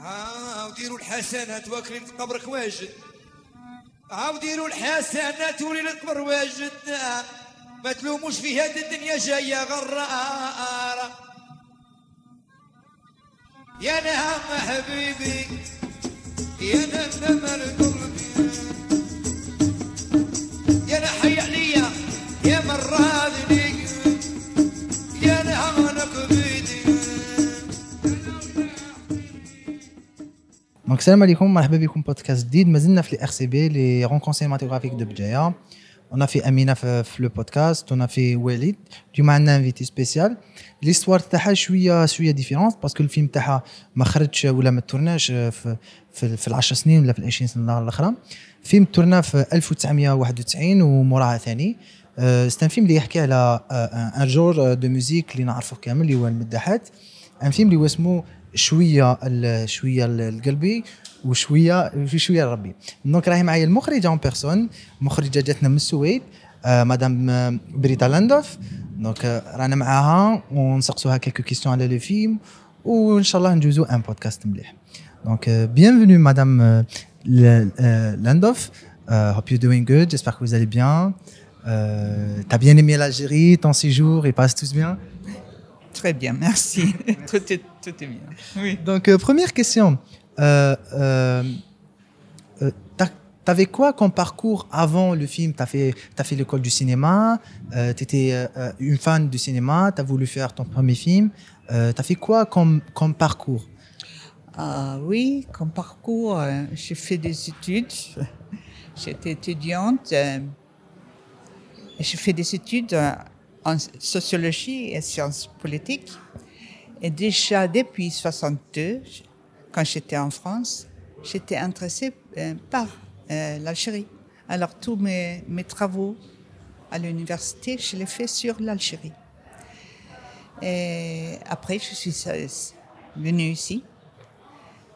ها وديروا الحسنات واكلين قبرك واجد. ها وديروا الحسنات ولين القبر واجد. ما تلوموش في هذه الدنيا جاية غرارة يا نعم حبيبي يا نعم قلبي. يا نحي عليا يا مرادني يا دونك السلام عليكم مرحبا بكم بودكاست جديد مازلنا في ار سي بي لي رونكون سينماتوغرافيك دو بجايه اون في امينه في, في لو بودكاست اون في وليد اليوم عندنا انفيتي سبيسيال ليستوار تاعها شوية شوية ديفيرونس باسكو الفيلم تاعها ما خرجش ولا ما تورناش في في, في العشر سنين ولا في العشرين سنه الاخرى فيلم تورنا في 1991 وموراها ثاني سي فيلم اللي يحكي على ان جور دو ميوزيك اللي نعرفه كامل اللي هو المداحات ان فيلم اللي هو اسمه شوية شوية القلبي وشويه في شوية ربي. دونك راهي معايا المخرجة اون بيرسون مخرجة جاتنا من السويد آه مدام بريتا لاندوف. دونك رانا معاها ونسقسوها كيلكو كيستيون على لو فيلم وان شاء الله ندوزو ان بودكاست مليح. دونك madame euh, Landov euh, hope you're doing good j'espère que vous allez bien. Euh, t'as bien aimé l'Algérie ton séjour il passe bien. Très bien, merci. tout, est, tout est bien. Oui. Donc, euh, première question. Euh, euh, euh T'avais quoi comme parcours avant le film? T'as fait, as fait l'école du cinéma, euh, tu étais euh, une fan du cinéma, tu as voulu faire ton premier film. Euh, tu as fait quoi comme, comme parcours? Ah, Oui, comme parcours, j'ai fait des études. J'étais étudiante. j'ai fait des études en sociologie et sciences politiques. Et déjà depuis 62, quand j'étais en France, j'étais intéressée par euh, l'Algérie. Alors tous mes, travaux à l'université, je les fais sur l'Algérie. Et après, je suis venue ici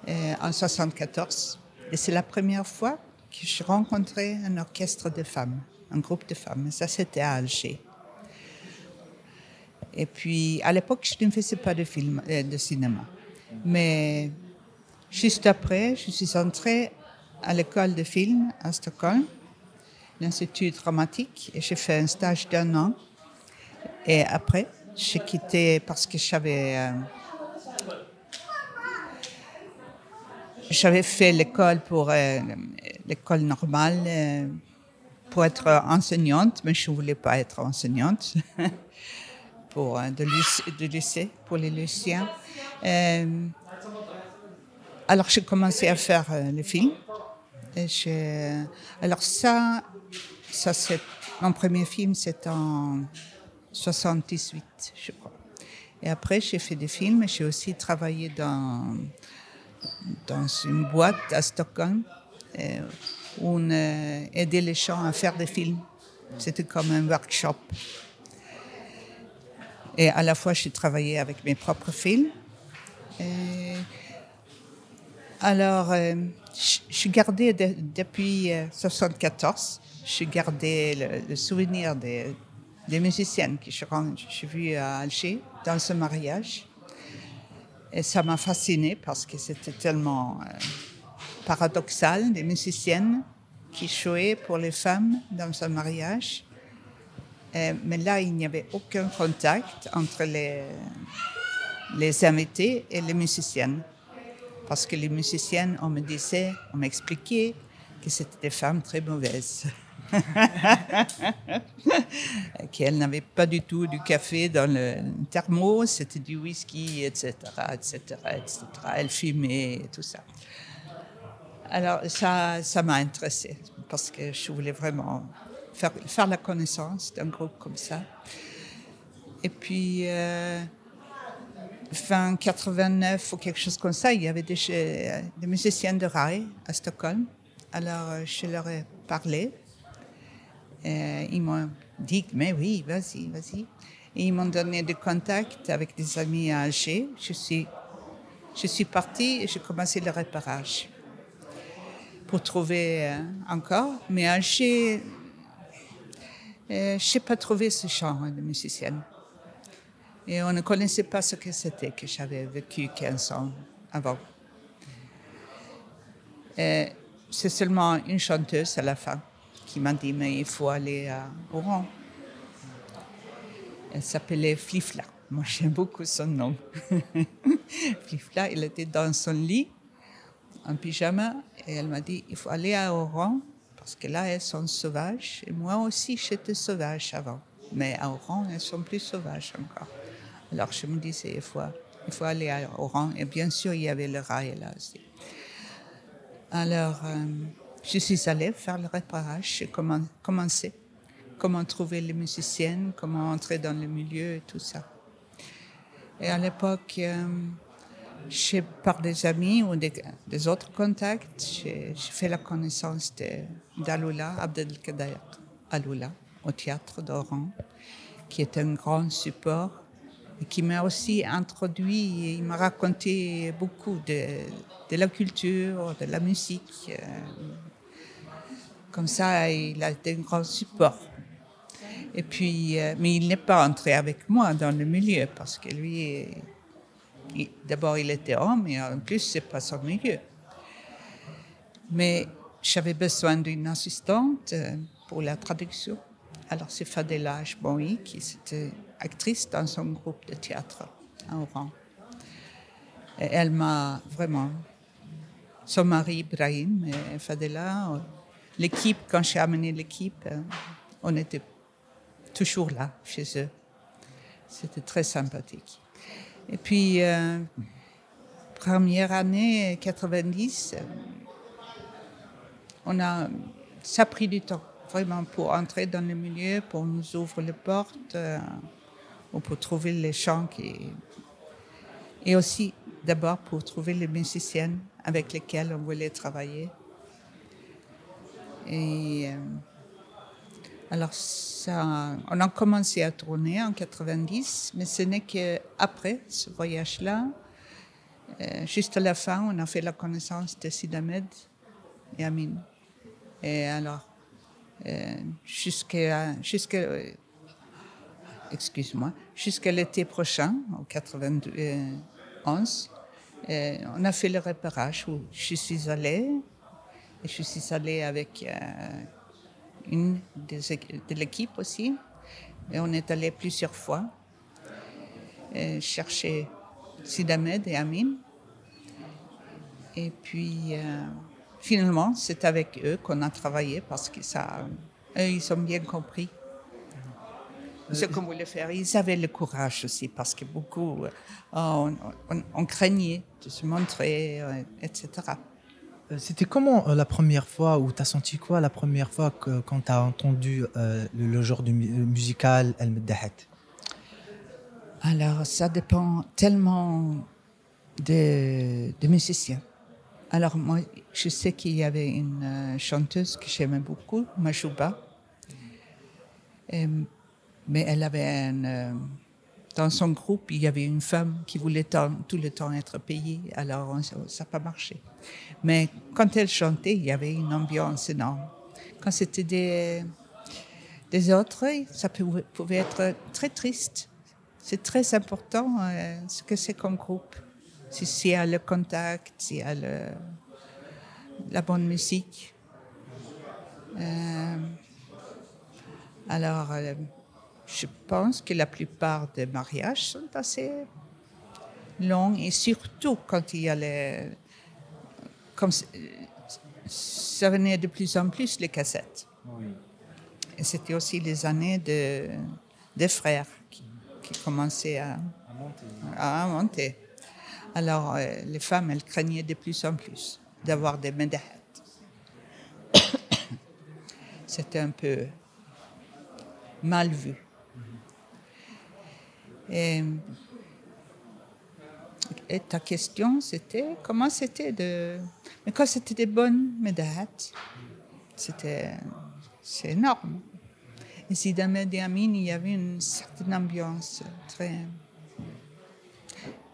euh, en 74. Et c'est la première fois que je rencontrais un orchestre de femmes, un groupe de femmes. Ça, c'était à Alger. Et puis, à l'époque, je ne faisais pas de film, euh, de cinéma. Mais juste après, je suis entrée à l'école de film à Stockholm, l'Institut dramatique, et j'ai fait un stage d'un an. Et après, j'ai quitté parce que j'avais. Euh, j'avais fait l'école pour euh, l'école normale pour être enseignante, mais je ne voulais pas être enseignante. euh, de, lycée, pour les lycéens. Euh, alors j'ai commencé à faire euh, les films. Alors ça, ça c'est mon premier film, c'est en 78, je crois. Et après j'ai fait des films. J'ai aussi travaillé dans dans une boîte à Stockholm où on aidait les gens à faire des films. C'était comme un workshop. Et à la fois, j'ai travaillé avec mes propres films. Alors, euh, je gardais depuis 1974, je gardais le, souvenir des, des, musiciennes que j'ai vues à Alger dans ce mariage. Et ça m'a fascinée parce que c'était tellement euh, paradoxal, des musiciennes qui jouaient pour les femmes dans ce mariage. Euh, mais là, il n'y avait aucun contact entre les, les invités et les musiciennes. Parce que les musiciennes, on me disait, on m'expliquait que c'était des femmes très mauvaises. qu'elles n'avaient pas du tout du café dans le thermos, c'était du whisky, etc., etc., etc. Elles fumaient et tout ça. Alors ça, ça m'a intéressée parce que je voulais vraiment faire, faire la connaissance d'un groupe comme ça. Et puis, euh, fin 89 ou quelque chose comme ça, il y avait des, musiciens de rail à Stockholm. Alors, euh, je leur ai parlé. Et ils m'ont dit, mais oui, vas-y, vas-y. Ils m'ont donné des contacts avec des amis à Alger. Je suis, je suis partie et j'ai commencé le réparage pour trouver euh, encore. Mais Alger, euh, je n'ai pas trouvé ce genre de musicienne. Et on ne connaissait pas ce que c'était que j'avais vécu 15 ans avant. C'est seulement une chanteuse à la fin qui m'a dit, mais il faut aller à Oran. Elle s'appelait Flifla. Moi, j'aime beaucoup son nom. Flifla, elle était dans son lit, en pyjama, et elle m'a dit, il faut aller à Oran, parce que là, elles sont sauvages. Et moi aussi, j'étais sauvage avant. Mais à Oran, elles sont plus sauvages encore. Alors, je me disais, il faut, il faut aller à Oran. Et bien sûr, il y avait le rail là aussi. Alors, euh, je suis allée faire le repérage, j'ai commencé comment trouver les musiciennes, comment entrer dans le milieu et tout ça. Et à l'époque, euh, par des amis ou des, autres contacts, j'ai fait la connaissance d'Aloula, Abdelkader Aloula, au théâtre d'Oran, qui est un grand support et qui m'a aussi introduit, il m'a raconté beaucoup de, de, la culture, de la musique. Euh, comme ça, il a été un grand support. Et puis, euh, mais il n'est pas entré avec moi dans le milieu parce que lui, d'abord, il était homme et en plus, c'est pas son milieu. Mais j'avais besoin d'une assistante euh, pour la traduction. Alors, c'est Fadela Ashboui qui était actrice dans son groupe de théâtre à Oran. Elle m'a vraiment. Son mari Ibrahim et Fadela, l'équipe, quand j'ai amené l'équipe, euh, on était toujours là chez eux. C'était très sympathique. Et puis, euh, première année 90, euh, on a, ça a pris du temps, vraiment, pour entrer dans le milieu, pour nous ouvrir les portes, ou pour trouver les chants qui... Et aussi, d'abord, pour trouver les musiciennes avec lesquelles on voulait travailler. Et euh, alors, on a commencé à tourner en 90, mais ce n'est qu'après ce voyage-là, euh, juste à la fin, on a fait la connaissance de Sidamed et Amin. Et alors, euh, jusqu'à, jusqu'à excuse-moi, jusqu'à l'été prochain, en 91, on a fait le repérage où je suis allée et je suis allée avec euh, une de l'équipe aussi. Et on est allé plusieurs fois euh, chercher Sidamed et Amin. Et puis, euh, finalement, c'est avec eux qu'on a travaillé parce que ça, eux, ils ont bien compris ce qu'on voulait faire. Ils avaient le courage aussi parce que beaucoup, on, on craignait de se montrer, etc. Euh, c'était comment euh, la première fois, ou tu as senti quoi la première fois que, quand tu as entendu euh, le, genre du, musical El Meddahat Alors, ça dépend tellement des musiciens. Alors, moi, je sais qu'il y avait une chanteuse que j'aimais beaucoup, Majouba. mais elle avait un dans son groupe, il y avait une femme qui voulait tout le temps être payée, alors ça n'a pas marché. Mais quand elle chantait, il y avait une ambiance énorme. Quand c'était des, autres, ça pouvait être très triste. C'est très important euh, ce que c'est comme groupe. S'il y a le contact, s'il y a la bonne musique. Euh, alors, euh, je pense que la plupart des mariages sont assez longs et surtout quand il y a les. Comme ça venait de plus en plus les cassettes. Et c'était aussi les années de, des frères qui, commençaient à, à, monter. Alors, euh, les femmes, elles craignaient de plus en plus d'avoir des médailles. C'était un peu mal vu. Et, ta question, c'était comment c'était de. Mais quand c'était des bonnes médailles, c'était c'est énorme. Et si dans mes il y avait une certaine ambiance très.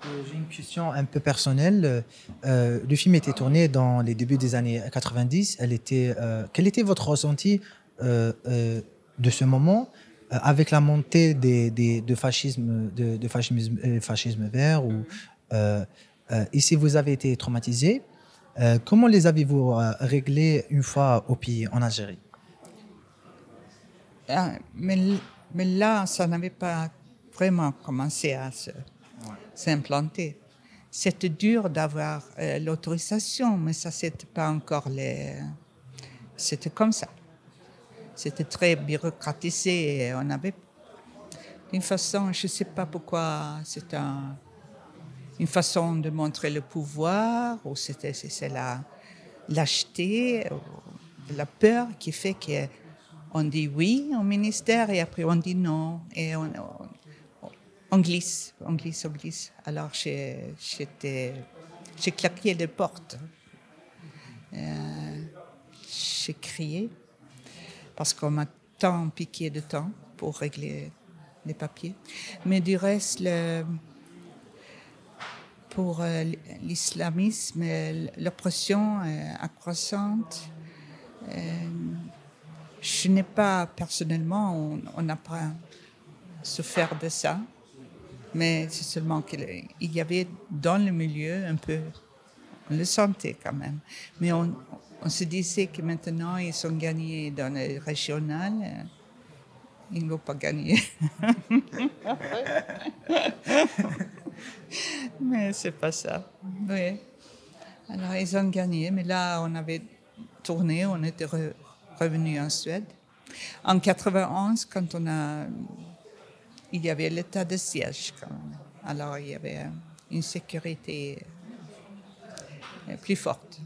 Euh, j'ai une question un peu personnelle. Euh, le film était tourné dans les débuts des années 90. Elle était, euh, quel était votre ressenti de ce moment? Avec la montée des, de fascisme, de, euh, fascisme vert, ou, euh, ici vous avez été traumatisé, Euh, comment les avez-vous euh, réglés une fois au pays, en Algérie? Ah, mais, là, ça n'avait pas vraiment commencé à s'implanter. C'était dur d'avoir euh, l'autorisation, mais ça, c'était pas encore les. C'était comme ça. C'était très bureaucratisé. On avait une façon, je ne sais pas pourquoi, c'est un- une façon de montrer le pouvoir, ou c'était c'est la lâcheté, la peur qui fait que on dit oui au ministère et après on dit non et on, glisse, on glisse, on glisse. Alors j'étais- j'ai claqué les portes. Euh, j'ai crié parce qu'on m'a tant piqué de temps pour régler les papiers. Mais du reste, pour euh, l'islamisme, euh, l'oppression euh, accroissante, je n'ai pas personnellement, on- n'a pas souffert de ça, mais c'est seulement qu'il il y avait dans le milieu un peu, on le sentait quand même, mais on, se disait que maintenant ils ont gagné dans le régional, ils ne vont pas gagner. mais c'est pas ça. Oui. Alors ils ont gagné, mais là on avait tourné, on était re- revenu en Suède. En 91, quand on a, il y avait l'état de siège quand même. Alors il y avait une sécurité plus forte.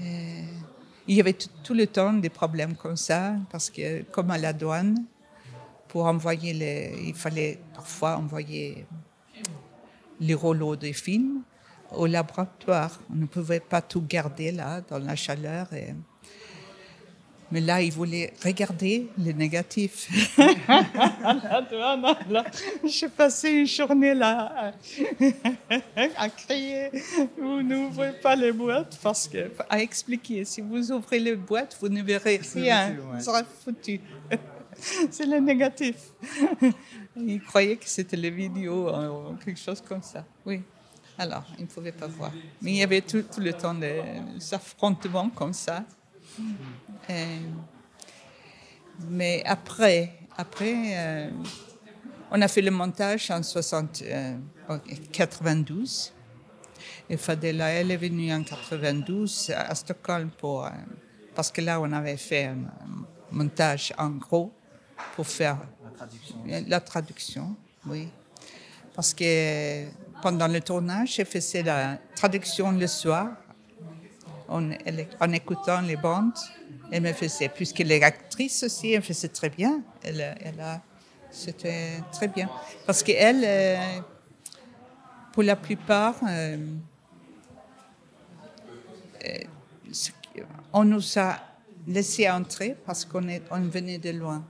Et il y avait tout, le temps des problèmes comme ça, parce que comme à la douane, pour envoyer les, il fallait parfois envoyer les rouleaux de films au laboratoire. On ne pouvait pas tout garder là, dans la chaleur. et- Mais là, ils voulaient regarder douane, alors, J'ai passé une journée là à, crier Vous n'ouvrez pas les boîtes parce que, à expliquer, si vous ouvrez les boîtes, vous ne verrez rien. Ça sera foutu. C'est le négatif. Ils croyaient que c'était les vidéos euh, ou quelque chose comme ça. Oui. Alors, ils ne pouvaient pas voir. Mais il y avait tout, tout le temps des affrontements comme ça. Et- mais après, après euh, on a fait le montage en 60, euh, en 92. Et Fadela, elle est venue en 92 à Stockholm pour, euh, parce que là, on avait fait un montage en gros pour faire la traduction, oui. Parce que pendant le tournage, je faisais la traduction le soir en, écoutant les bandes. Elle me faisait, puisque les actrices aussi, elle faisait très bien. Elle, c'était très bien. Parce qu'elle, euh, pour la plupart, euh, euh, on nous a laissé entrer parce qu'on est, on venait de loin.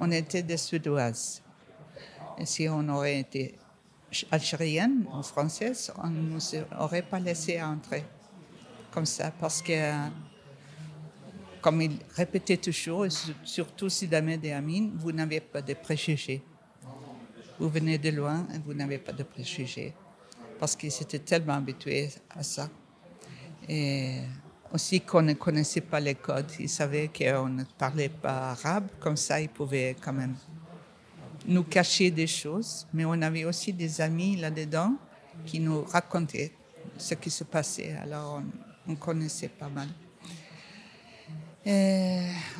On était des Suédoises. Et si on aurait été algérienne ou française, on ne nous aurait pas laissé entrer comme ça parce que, comme il répétait toujours, et su- surtout Sidamed et Amin, vous n'avez pas de préjugés. Vous venez de loin et vous n'avez pas de préjugés. Parce qu'ils étaient tellement habitués à ça. Et aussi qu'on ne connaissait pas les codes. Ils savaient qu'on ne parlait pas arabe, comme ça ils pouvaient quand même nous cacher des choses. Mais on avait aussi des amis là-dedans qui nous racontaient ce qui se passait. Alors on connaissait pas mal.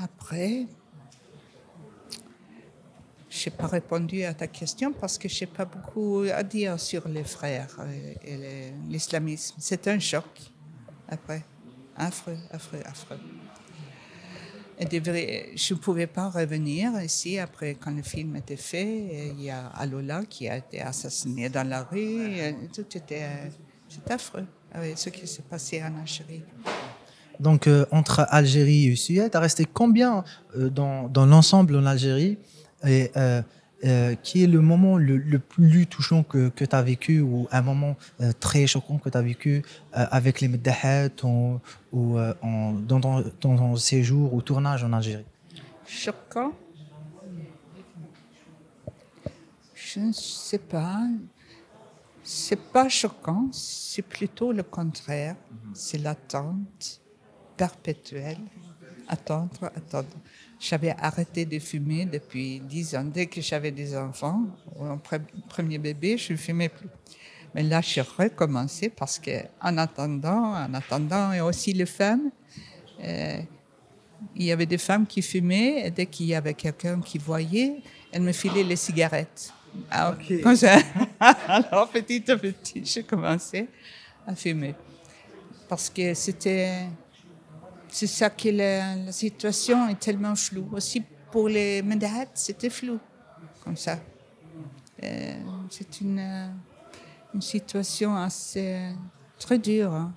Après, je n'ai pas répondu à ta question parce que je n'ai pas beaucoup à dire sur les frères et l'islamisme. C'est un choc après. Affreux, affreux, affreux. Je ne pouvais pas revenir ici après quand le film était fait. Il y a Alola qui a été assassiné dans la rue. Tout était euh, c'est affreux avec ce qui s'est passé en Algérie. Donc, euh, entre Algérie et Suède, tu as resté combien euh, dans, dans l'ensemble en Algérie Et euh, euh, qui est le moment le, le plus touchant que, que tu as vécu ou un moment très choquant que tu as vécu avec les Meddahat ou, ou, en- dans, ton, dans ton séjour ou tournage en Algérie? Choquant? Je ne sais pas. C'est pas choquant, c'est plutôt le contraire. C'est l'attente perpétuelle. Attendre, attendre. J'avais arrêté de fumer depuis dix ans. Dès que j'avais des enfants, mon premier bébé, je ne fumais plus. Mais là, j'ai recommencé parce que, en attendant, en attendant, et aussi les femmes, euh, il y avait des femmes qui fumaient et dès qu'il y avait quelqu'un qui voyait, elles me filaient les cigarettes. Alors, alors petit à petit, j'ai commencé à fumer. Parce que c'était. C'est ça que la, situation est tellement floue. Aussi pour les médailles, c'était flou, comme ça. Euh, c'est une une situation assez très dure. Hein.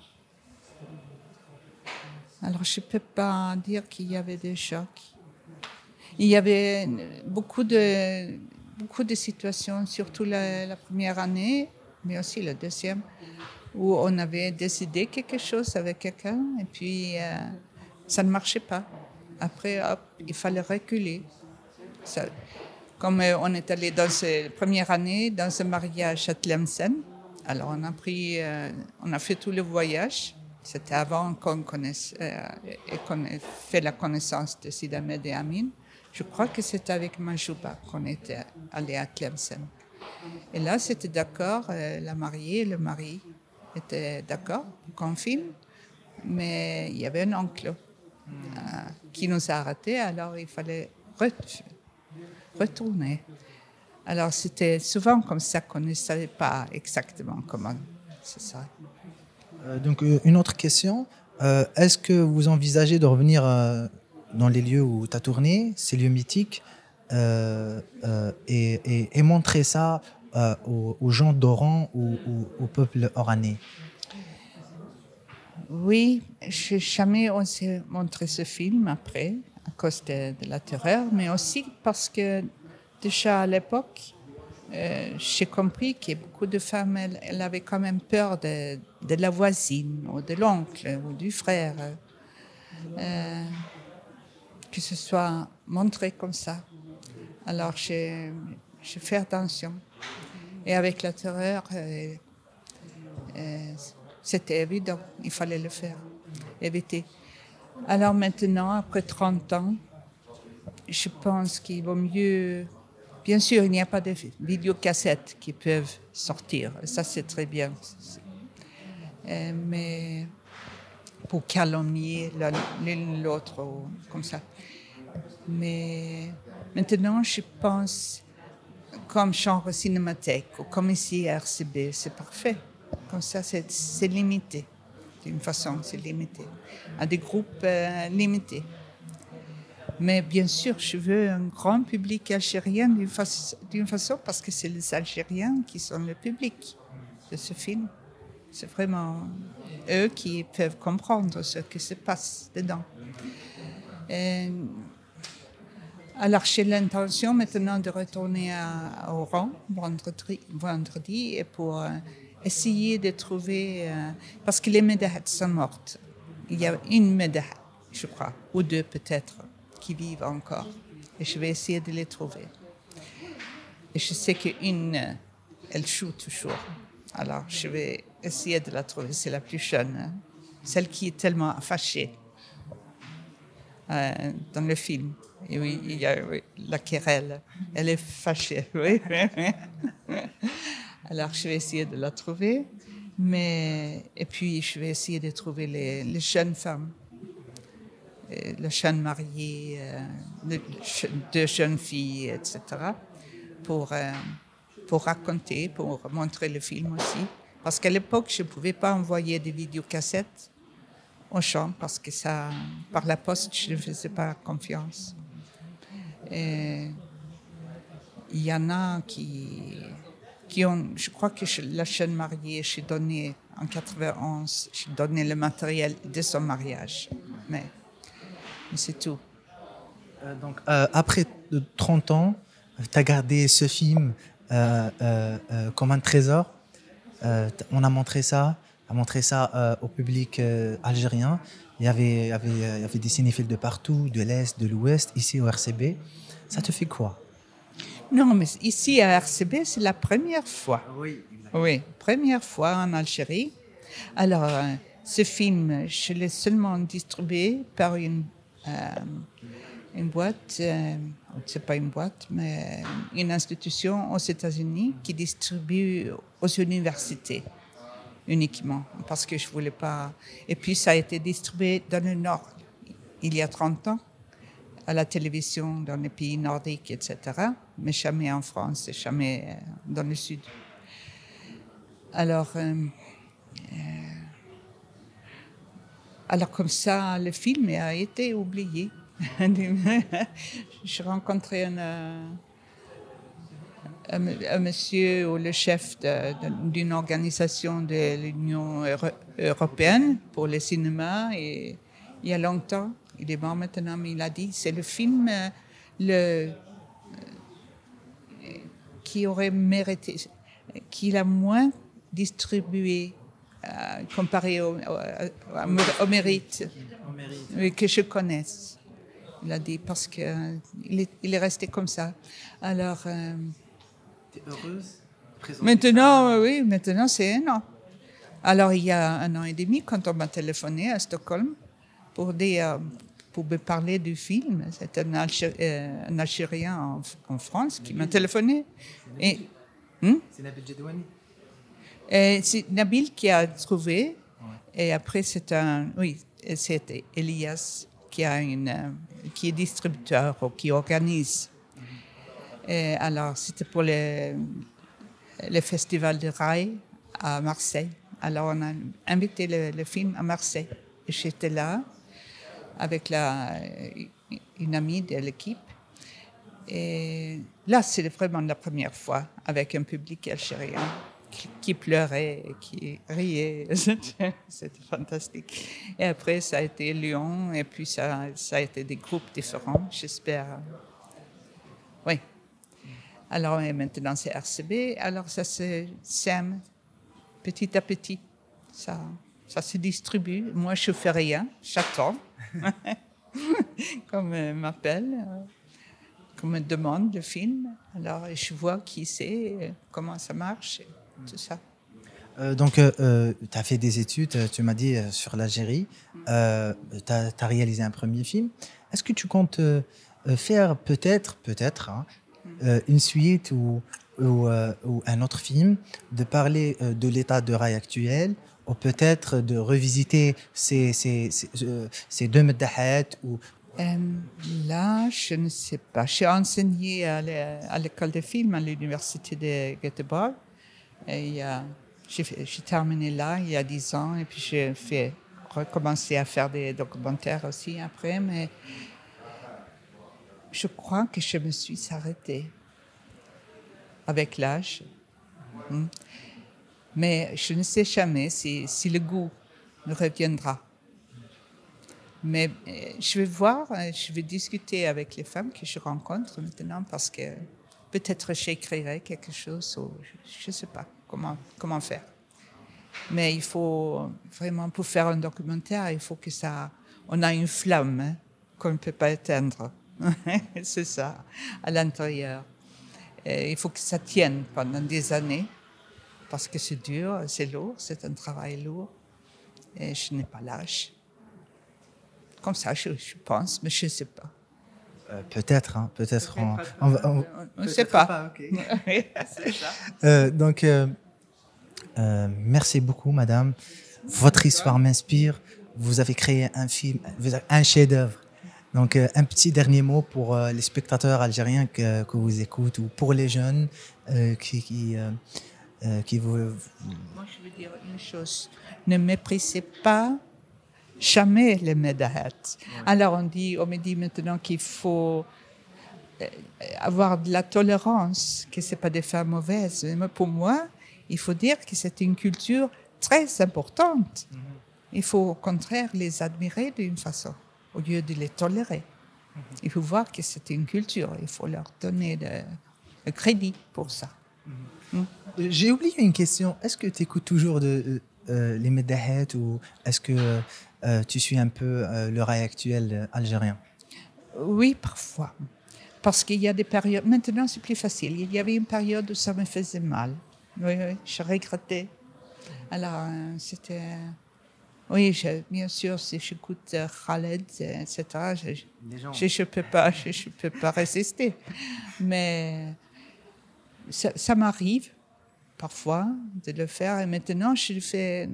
Alors je ne peux pas dire qu'il y avait des chocs. Il y avait beaucoup de, beaucoup de situations, surtout la, première année, mais aussi la deuxième, où on avait décidé quelque chose avec quelqu'un et puis euh, ça ne marchait pas. Après, hop, il fallait reculer. Comme euh, on est allé dans cette première année dans un mariage à Tlemcen, alors on a pris, euh, on a fait tout le voyage. C'était avant qu'on connaisse, qu'on ait fait la connaissance de Sidamed et Amin. Je crois que c'était avec Majouba qu'on était allé à Tlemcen. Et là, c'était d'accord, la mariée et le mari étaient d'accord qu'on filme, mais il y avait un oncle qui nous a arrêtés, alors il fallait retourner. Alors c'était souvent comme ça qu'on ne savait pas exactement comment c'est ça. Euh, donc euh, une autre question, euh, est-ce que vous envisagez de revenir dans les lieux où tu as tourné, ces lieux mythiques, et, montrer ça aux, gens d'Oran ou au peuple oranais. Oui, jamais on s'est montré ce film après, à cause de, la terreur, mais aussi parce que déjà à l'époque, euh, j'ai compris que beaucoup de femmes, elles, avaient quand même peur de, la voisine ou de l'oncle ou du frère, euh, que ce soit montré comme ça. Alors j'ai fait attention. Et avec la terreur, euh, c'était évident, il fallait le faire, éviter. Alors maintenant, après 30 ans, je pense qu'il vaut mieux. Bien sûr, il n'y a pas de vidéocassettes qui peuvent sortir. Ça, c'est très bien. Euh, mais pour calomnier l'un l'autre, comme ça. Mais maintenant, je pense, comme genre cinémathèque ou comme ici à RCB, c'est parfait. Comme ça, c'est limité. D'une façon, c'est limité. À des groupes euh, limités. Mais bien sûr, je veux un grand public algérien d'une façon, parce que c'est les Algériens qui sont le public de ce film. C'est vraiment eux qui peuvent comprendre ce qui se passe dedans. alors, j'ai l'intention maintenant de retourner à, Oran vendredi, et pour euh, essayer de trouver. Euh, parce que les médailles sont mortes. Il y a une médaille, je crois, ou deux peut-être qui vivent encore. Et je vais essayer de les trouver. Et je sais qu'une, elle joue toujours. Alors, je vais essayer de la trouver. C'est la plus jeune, hein. celle qui est tellement fâchée euh, dans le film. Et oui, il y a la querelle. Elle est fâchée, oui. Alors, je vais essayer de la trouver. Mais, et puis, je vais essayer de trouver les, les jeunes femmes le jeune marié, euh, deux jeunes filles, etc., pour, euh, pour raconter, pour montrer le film aussi. Parce qu'à l'époque, je ne pouvais pas envoyer des vidéocassettes au champ parce que ça, par la poste, je ne faisais pas confiance. Il y en a qui, qui ont, je crois que la jeune mariée, j'ai donné en 91, j'ai donné le matériel de son mariage. Mais c'est tout. Euh, donc, euh, après 30 ans, tu as gardé ce film comme un trésor. on a montré ça, a montré ça au public algérien. Il y, avait, il, y avait, il y avait des cinéphiles de partout, de l'Est, de l'Ouest, ici au RCB. Ça te fait quoi? Non, mais ici à RCB, c'est la première fois. Oui. Oui, première fois en Algérie. Alors, euh, ce film, je l'ai seulement distribué par une, euh, une boîte, euh, c'est pas une boîte, mais une institution aux États-Unis qui distribue aux universités uniquement, parce que je voulais pas. Et puis, ça a été distribué dans le Nord il y a 30 ans, à la télévision dans les pays nordiques, etc., mais jamais en France jamais euh, dans le Sud. Alors, euh, euh, alors comme ça, le film a été oublié. Je rencontrais un, euh, un, un monsieur ou le chef d'une organisation de l'Union euro- européenne pour le cinéma et il y a longtemps, il est mort maintenant, mais il a dit c'est le film euh, le, qui aurait mérité, qui l'a moins distribué euh, comparé au, au- au mérite que je connaisse. Il a dit parce que euh, il est, il est resté comme ça. Alors euh, T'es heureuse? Maintenant, euh, oui, maintenant c'est un an. Alors il y a un an et demi, quand on m'a téléphoné à Stockholm pour dire, pour me parler du film, c'est un, Algé- euh, un Algérien en, en France qui m'a téléphoné et Hmm? C'est Nabil Jedouani. Et c'est Nabil qui a trouvé. Et après, c'est un. Oui, c'était Elias qui, a une, euh, qui est distributeur ou qui organise. Et alors, c'était pour le, le festival de Rail à Marseille. Alors, on a invité le, le film à Marseille. J'étais là avec la, une amie de l'équipe. Et là, c'est vraiment la première fois avec un public algérien qui, pleurait qui riait. C'était fantastique. Et après, ça a été Lyon, et puis ça, a été des groupes différents, j'espère. Oui. Alors, maintenant, c'est RCB. Alors, ça se sème petit à petit. Ça, ça se distribue. Moi, je fais rien. J'attends. Comme euh, m'appelle. euh, qu'on me demande le film. Alors, je vois qui c'est, euh, comment ça marche, tout ça. Euh, donc, tu as fait des études, euh, tu m'as dit, euh, sur l'Algérie. Euh, tu as, réalisé un premier film. Est-ce que tu comptes euh, euh, faire peut-être, peut-être, hein, euh, une suite ou, ou, euh, ou un autre film, de parler euh, de l'état de rail actuel, ou peut-être de revisiter ces, ces, ces, euh, ces deux Meddahat ou Euh, là, je ne sais pas. J'ai enseigné à l'é- à l'école de film à l'université de Göteborg. Et a- J'ai terminé là il y a dix ans et puis j'ai fait recommencer à faire des documentaires aussi après, mais je crois que je me suis arrêtée avec l'âge. Hmm. Mais je ne sais jamais si, si le goût reviendra. Mais euh, je vais voir, euh, je vais discuter avec les femmes que je rencontre maintenant parce que peut-être j'écrirai quelque chose ou je ne sais pas comment, comment faire. Mais il faut vraiment, pour faire un documentaire, il faut que ça, on a une flamme hein, qu'on ne peut pas éteindre. C'est ça, à l'intérieur. Il faut que ça tienne pendant des années parce que c'est dur, c'est lourd, c'est un travail lourd et je n'ai pas l'âge. Comme ça, je pense, mais je ne sais pas. Euh, peut-être, hein, peut-être. on- ne sait pas. Euh, donc, euh, euh, merci beaucoup, madame. Votre histoire m'inspire. Vous avez créé un film, un chef-d'œuvre. Donc, euh, un petit dernier mot pour euh, les spectateurs algériens que, que vous écoutez ou pour les jeunes euh, qui, qui, euh, euh, qui vous. Moi, je veux dire une chose. Ne méprisez pas jamais les médailles. Alors, on, dit, on me dit maintenant qu'il faut euh, avoir de la tolérance, que ce pas des femmes mauvaises. Mais pour moi, il faut dire que c'est une culture très importante. Il faut au contraire les admirer d'une façon, au lieu de les tolérer. Il faut voir que c'est une culture. Il faut leur donner le, le crédit pour ça. J'ai oublié une question. Est-ce que tu écoutes toujours de, euh, les Medahet ou est-ce que euh, tu suis un peu euh, le rail actuel euh, algérien? Oui, parfois. Parce qu'il y a des périodes. Maintenant, c'est plus facile. Il y avait une période où ça me faisait mal. Oui, oui, je regrettais. Alors, euh, c'était. Oui, je- bien sûr, si j'écoute euh, Khaled, euh, etc., je ne peux, pas, je, je peux pas résister. Mais ça, ça m'arrive parfois de le faire. Et maintenant, je le fais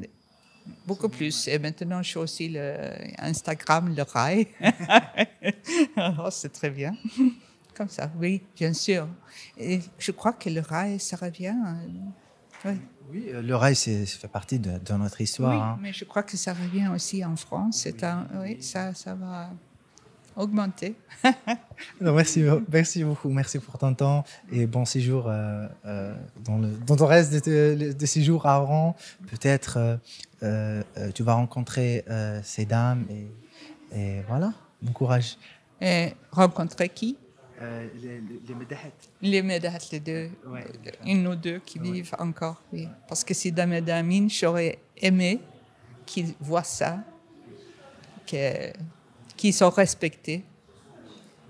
beaucoup plus. Et maintenant, je fais aussi le Instagram, le rail. Alors, c'est très bien. Comme ça, oui, bien sûr. Et je crois que le rail, ça revient. euh, oui. Oui, euh, le rail, c'est- ça fait partie de, de notre histoire. Oui, hein. mais je crois que ça revient aussi en France. C'est un, oui, ça, ça va augmenter. Non, merci, merci beaucoup. Merci pour ton temps et bon séjour euh, euh, dans, le, dans le reste de, de ces jours à Oran. Peut-être euh, tu vas rencontrer euh, ces dames et, et voilà. Bon courage. Et rencontrer qui? Euh, les, les, médailles. Les médailles, les deux. Ouais. Une ou deux qui vivent encore. Oui. Parce que si dans mes damines, j'aurais aimé qu'ils voient ça, que- qu'ils sont respectés,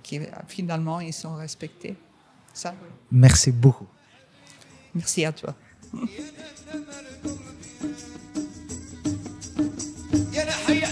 que finalement ils sont respectés. Ça, oui. Merci beaucoup. Merci à toi. يا نحي